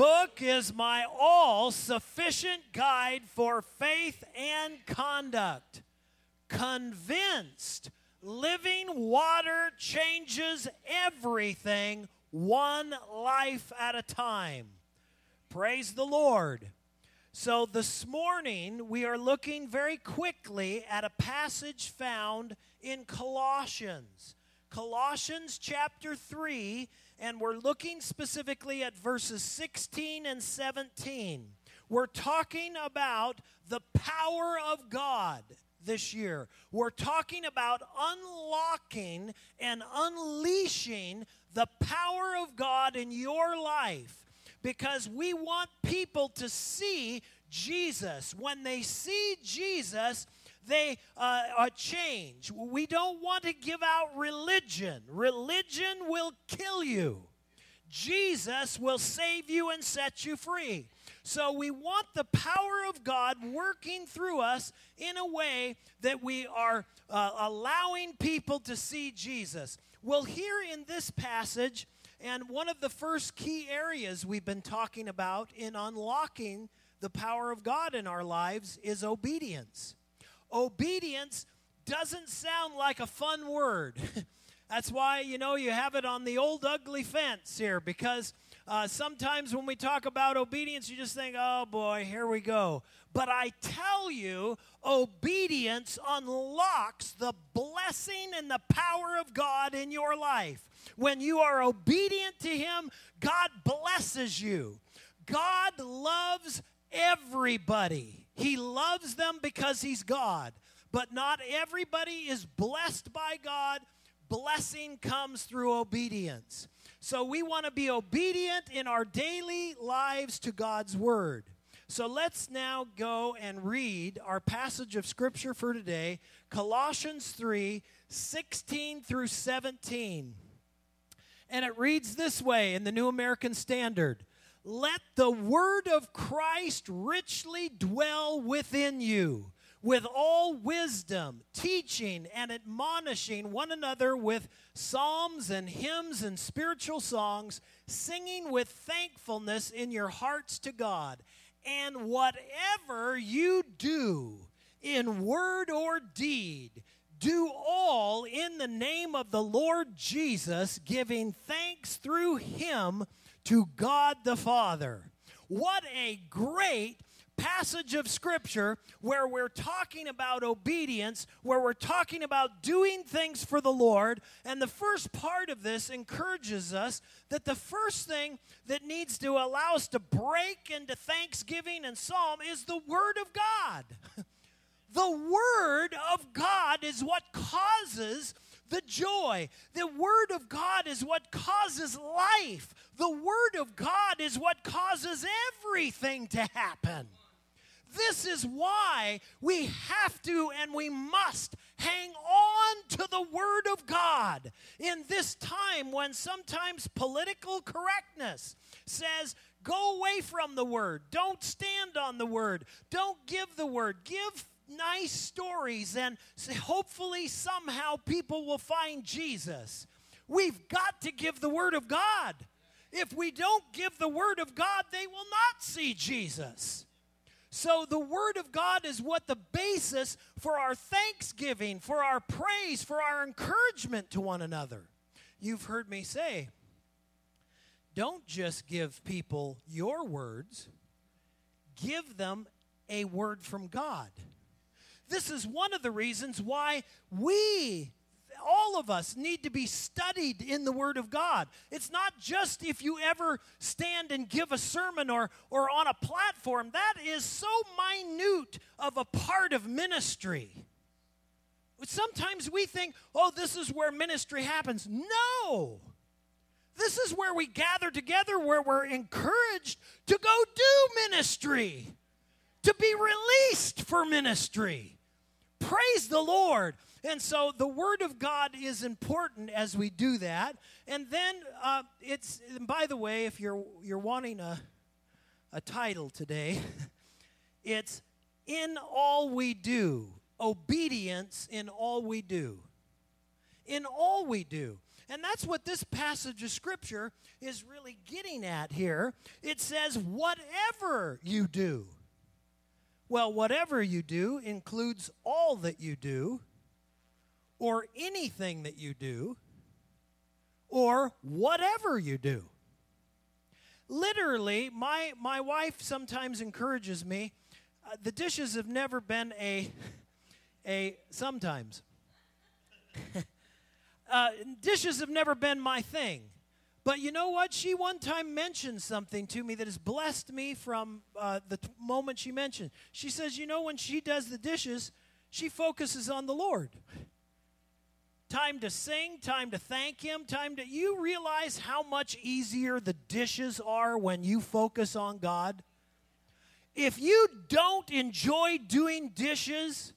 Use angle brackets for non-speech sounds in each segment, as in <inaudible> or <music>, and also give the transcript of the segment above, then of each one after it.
book is my all sufficient guide for faith and conduct. Convinced, living water changes everything one life at a time. Praise the Lord. So, this morning we are looking very quickly at a passage found in Colossians. Colossians chapter 3, and we're looking specifically at verses 16 and 17. We're talking about the power of God this year. We're talking about unlocking and unleashing the power of God in your life because we want people to see Jesus. When they see Jesus, they uh, uh, change. We don't want to give out religion. Religion will kill you. Jesus will save you and set you free. So we want the power of God working through us in a way that we are uh, allowing people to see Jesus. Well, here in this passage, and one of the first key areas we've been talking about in unlocking the power of God in our lives is obedience. Obedience doesn't sound like a fun word. <laughs> That's why, you know, you have it on the old ugly fence here because uh, sometimes when we talk about obedience, you just think, oh boy, here we go. But I tell you, obedience unlocks the blessing and the power of God in your life. When you are obedient to Him, God blesses you. God loves everybody. He loves them because He's God. But not everybody is blessed by God. Blessing comes through obedience. So we want to be obedient in our daily lives to God's Word. So let's now go and read our passage of Scripture for today Colossians 3 16 through 17. And it reads this way in the New American Standard Let the word of Christ richly dwell within you, with all wisdom, teaching and admonishing one another with psalms and hymns and spiritual songs, singing with thankfulness in your hearts to God. And whatever you do, in word or deed, do all in the name of the Lord Jesus, giving thanks through him to God the Father. What a great passage of scripture where we're talking about obedience, where we're talking about doing things for the Lord. And the first part of this encourages us that the first thing that needs to allow us to break into thanksgiving and psalm is the Word of God. <laughs> The Word of God is what causes the joy. The Word of God is what causes life. The Word of God is what causes everything to happen. This is why we have to and we must hang on to the Word of God in this time when sometimes political correctness says, go away from the Word, don't stand on the Word, don't give the Word, give nice stories, and hopefully somehow people will find Jesus. We've got to give the Word of God. If we don't give the Word of God, they will not see Jesus. So, the Word of God is what the basis for our thanksgiving, for our praise, for our encouragement to one another. You've heard me say, don't just give people your words, give them a word from God. This is one of the reasons why we, all of us, need to be studied in the Word of God. It's not just if you ever stand and give a sermon or, or on a platform, that is so minute of a part of ministry. Sometimes we think, oh, this is where ministry happens. No. This is where we gather together, where we're encouraged to go do ministry, to be released for ministry. Praise the Lord. And so the Word of God is important as we do that. And then uh, it's, and by the way, if you're, you're wanting a, a title today, <laughs> it's In All We Do, Obedience in All We Do. In all we do. And that's what this passage of Scripture is really getting at here. It says, whatever you do. Well, whatever you do includes all that you do, or anything that you do, or whatever you do. Literally, my, my wife sometimes encourages me. Uh, the dishes have never been a, a sometimes. <laughs> uh, dishes have never been my thing. But you know what? She one time mentioned something to me that has blessed me from uh, the t- moment she mentioned. She says, You know, when she does the dishes, she focuses on the Lord. Time to sing, time to thank Him, time to. You realize how much easier the dishes are when you focus on God? If you don't enjoy doing dishes,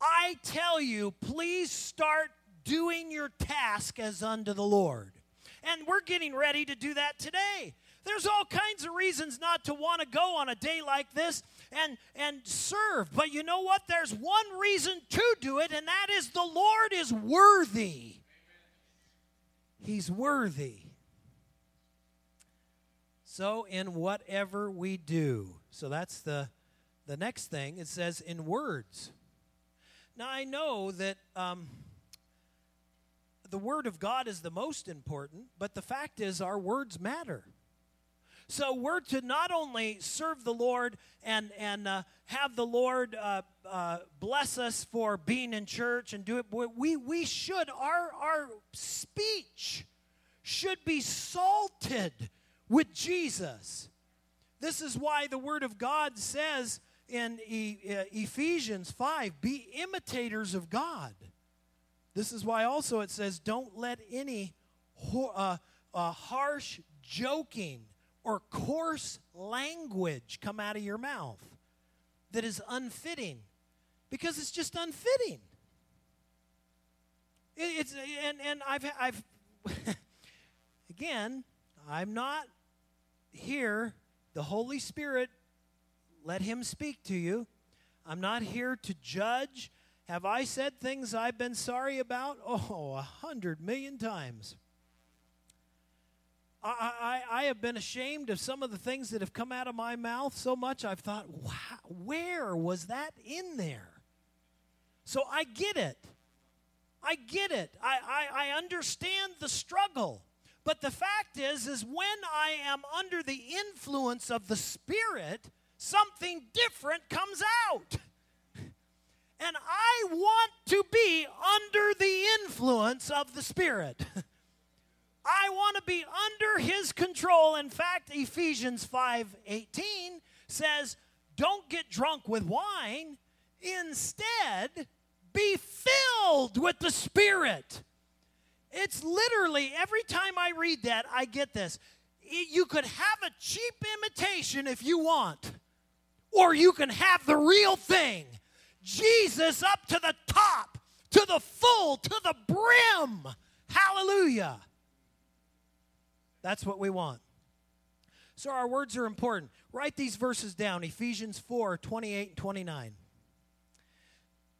I tell you, please start doing your task as unto the Lord. And we're getting ready to do that today. There's all kinds of reasons not to want to go on a day like this and, and serve. But you know what? There's one reason to do it, and that is the Lord is worthy. He's worthy. So, in whatever we do. So, that's the, the next thing. It says, in words. Now, I know that. Um, the Word of God is the most important, but the fact is, our words matter. So we're to not only serve the Lord and, and uh, have the Lord uh, uh, bless us for being in church and do it, we, we should, our, our speech should be salted with Jesus. This is why the Word of God says in e- uh, Ephesians 5 be imitators of God. This is why also it says, don't let any uh, uh, harsh joking or coarse language come out of your mouth that is unfitting because it's just unfitting. It, it's and and I've I've <laughs> again I'm not here. The Holy Spirit, let Him speak to you. I'm not here to judge. Have I said things I've been sorry about? <laughs> Oh, a hundred million times. I, I, I, have been ashamed of some of the things that have come out of my mouth so much I've thought, wow, where was that in there? So I get it. I get it. I, I, I understand the struggle. But the fact is, is when I am under the influence of the Spirit, something different comes out. <laughs> And I want to be under the influence of the Spirit. <laughs> I want to be under his control. In fact, Ephesians 5:18 says, "Don't get drunk with wine, instead be filled with the Spirit." It's literally every time I read that, I get this. You could have a cheap imitation if you want, or you can have the real thing. Jesus up to the top, to the full, to the brim. Hallelujah. That's what we want. So our words are important. Write these verses down Ephesians 4 28 and 29.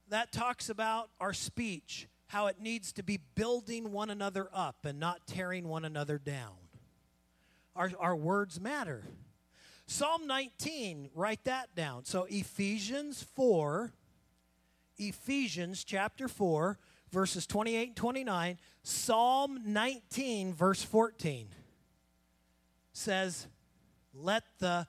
That talks about our speech, how it needs to be building one another up and not tearing one another down. Our, our words matter. Psalm 19, write that down. So Ephesians 4 Ephesians chapter 4, verses 28 and 29, Psalm 19, verse 14 says, Let the,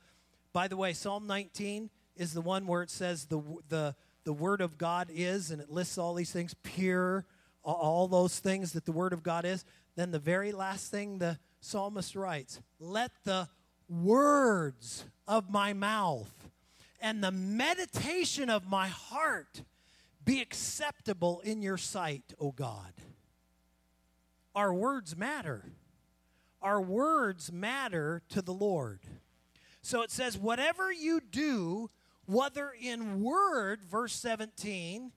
by the way, Psalm 19 is the one where it says the, the, the word of God is, and it lists all these things pure, all those things that the word of God is. Then the very last thing the psalmist writes, Let the words of my mouth and the meditation of my heart be acceptable in your sight, O God. Our words matter. Our words matter to the Lord. So it says, whatever you do, whether in word, verse 17,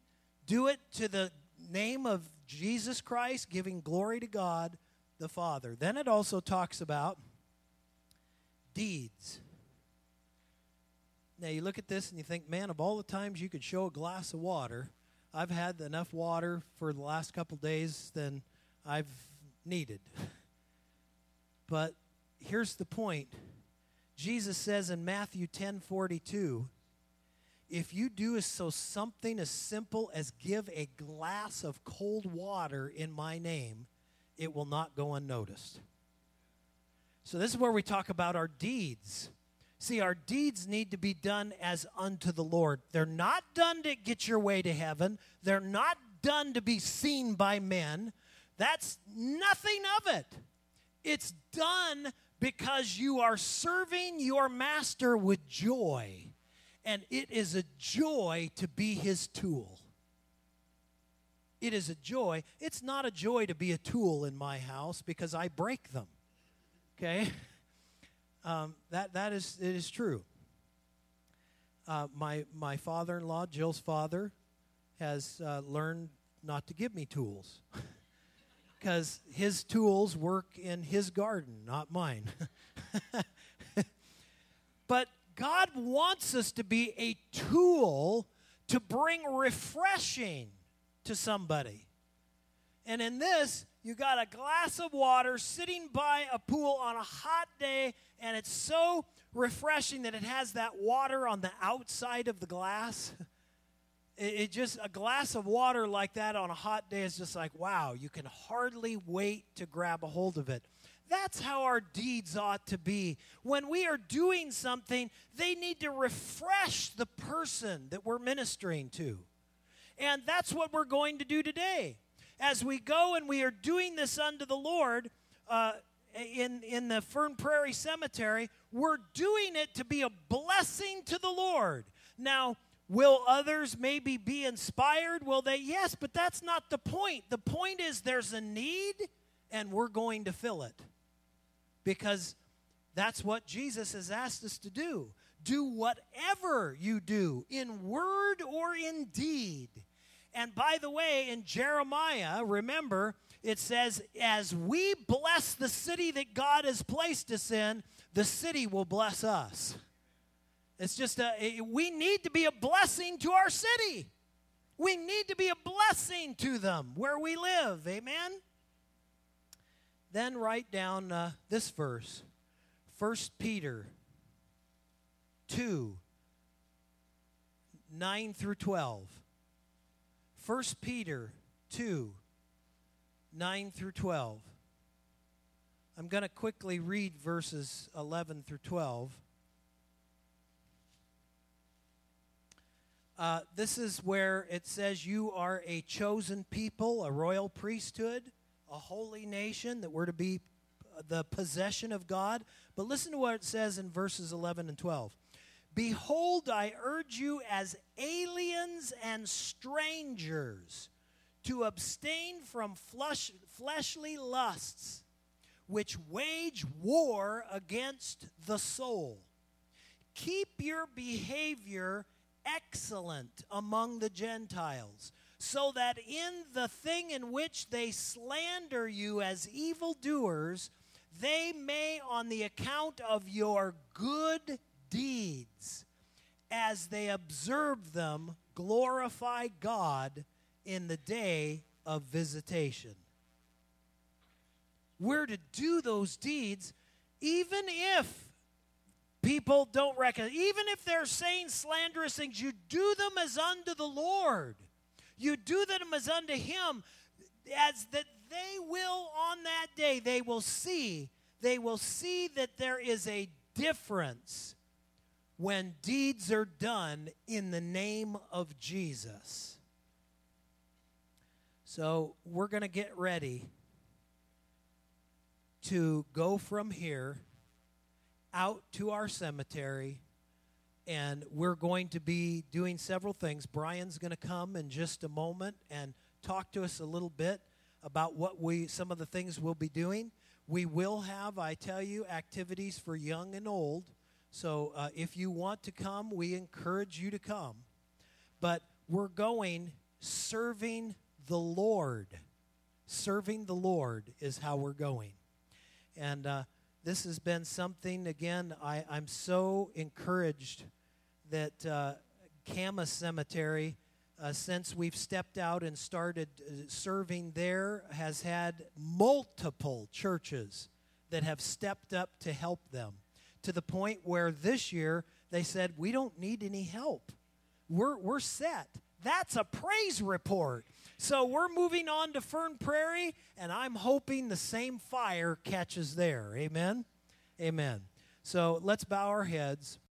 do it to the name of Jesus Christ, giving glory to God the Father. Then it also talks about deeds. Now you look at this and you think, man, of all the times you could show a glass of water, I've had enough water for the last couple days than I've needed. <laughs> But here's the point Jesus says in Matthew 10 42, if you do so something as simple as give a glass of cold water in my name, it will not go unnoticed. So, this is where we talk about our deeds. See, our deeds need to be done as unto the Lord. They're not done to get your way to heaven, they're not done to be seen by men. That's nothing of it. It's done because you are serving your master with joy, and it is a joy to be his tool. It is a joy. It's not a joy to be a tool in my house because I break them. Okay? <laughs> Um, that, that is, it is true. Uh, my, my father in law, Jill's father, has uh, learned not to give me tools <laughs> because his tools work in his garden, not mine. <laughs> but God wants us to be a tool to bring refreshing to somebody. And in this, you got a glass of water sitting by a pool on a hot day, and it's so refreshing that it has that water on the outside of the glass. <laughs> It, it, just, a glass of water like that on a hot day is just like, wow, you can hardly wait to grab a hold of it. That's how our deeds ought to be. When we are doing something, they need to refresh the person that we're ministering to. And that's what we're going to do today. As we go and we are doing this unto the Lord uh, in, in the Fern Prairie Cemetery, we're doing it to be a blessing to the Lord. Now, will others maybe be inspired? Will they? Yes, but that's not the point. The point is there's a need and we're going to fill it because that's what Jesus has asked us to do do whatever you do, in word or in deed. And by the way, in Jeremiah, remember, it says, as we bless the city that God has placed us in, the city will bless us. It's just a, we need to be a blessing to our city. We need to be a blessing to them where we live. Amen? Then write down uh, this verse 1 Peter 2 9 through 12. 1 Peter 2 9 through 12. I'm going to quickly read verses 11 through 12. Uh, this is where it says, You are a chosen people, a royal priesthood, a holy nation, that we're to be the possession of God. But listen to what it says in verses 11 and 12. Behold, I urge you as aliens and strangers to abstain from flesh, fleshly lusts, which wage war against the soul. Keep your behavior excellent among the Gentiles, so that in the thing in which they slander you as evildoers, they may, on the account of your good deeds, as they observe them, glorify God in the day of visitation. We're to do those deeds even if people don't recognize, even if they're saying slanderous things, you do them as unto the Lord. You do them as unto Him, as that they will on that day, they will see, they will see that there is a difference when deeds are done in the name of Jesus. So we're going to get ready to go from here out to our cemetery and we're going to be doing several things. Brian's going to come in just a moment and talk to us a little bit about what we some of the things we'll be doing. We will have, I tell you, activities for young and old. So uh, if you want to come, we encourage you to come. But we're going serving the Lord. Serving the Lord is how we're going. And uh, this has been something, again, I, I'm so encouraged that uh, Camas Cemetery uh, since we've stepped out and started uh, serving there, has had multiple churches that have stepped up to help them to the point where this year they said, We don't need any help. We're, we're set. That's a praise report. So we're moving on to Fern Prairie, and I'm hoping the same fire catches there. Amen? Amen. So let's bow our heads.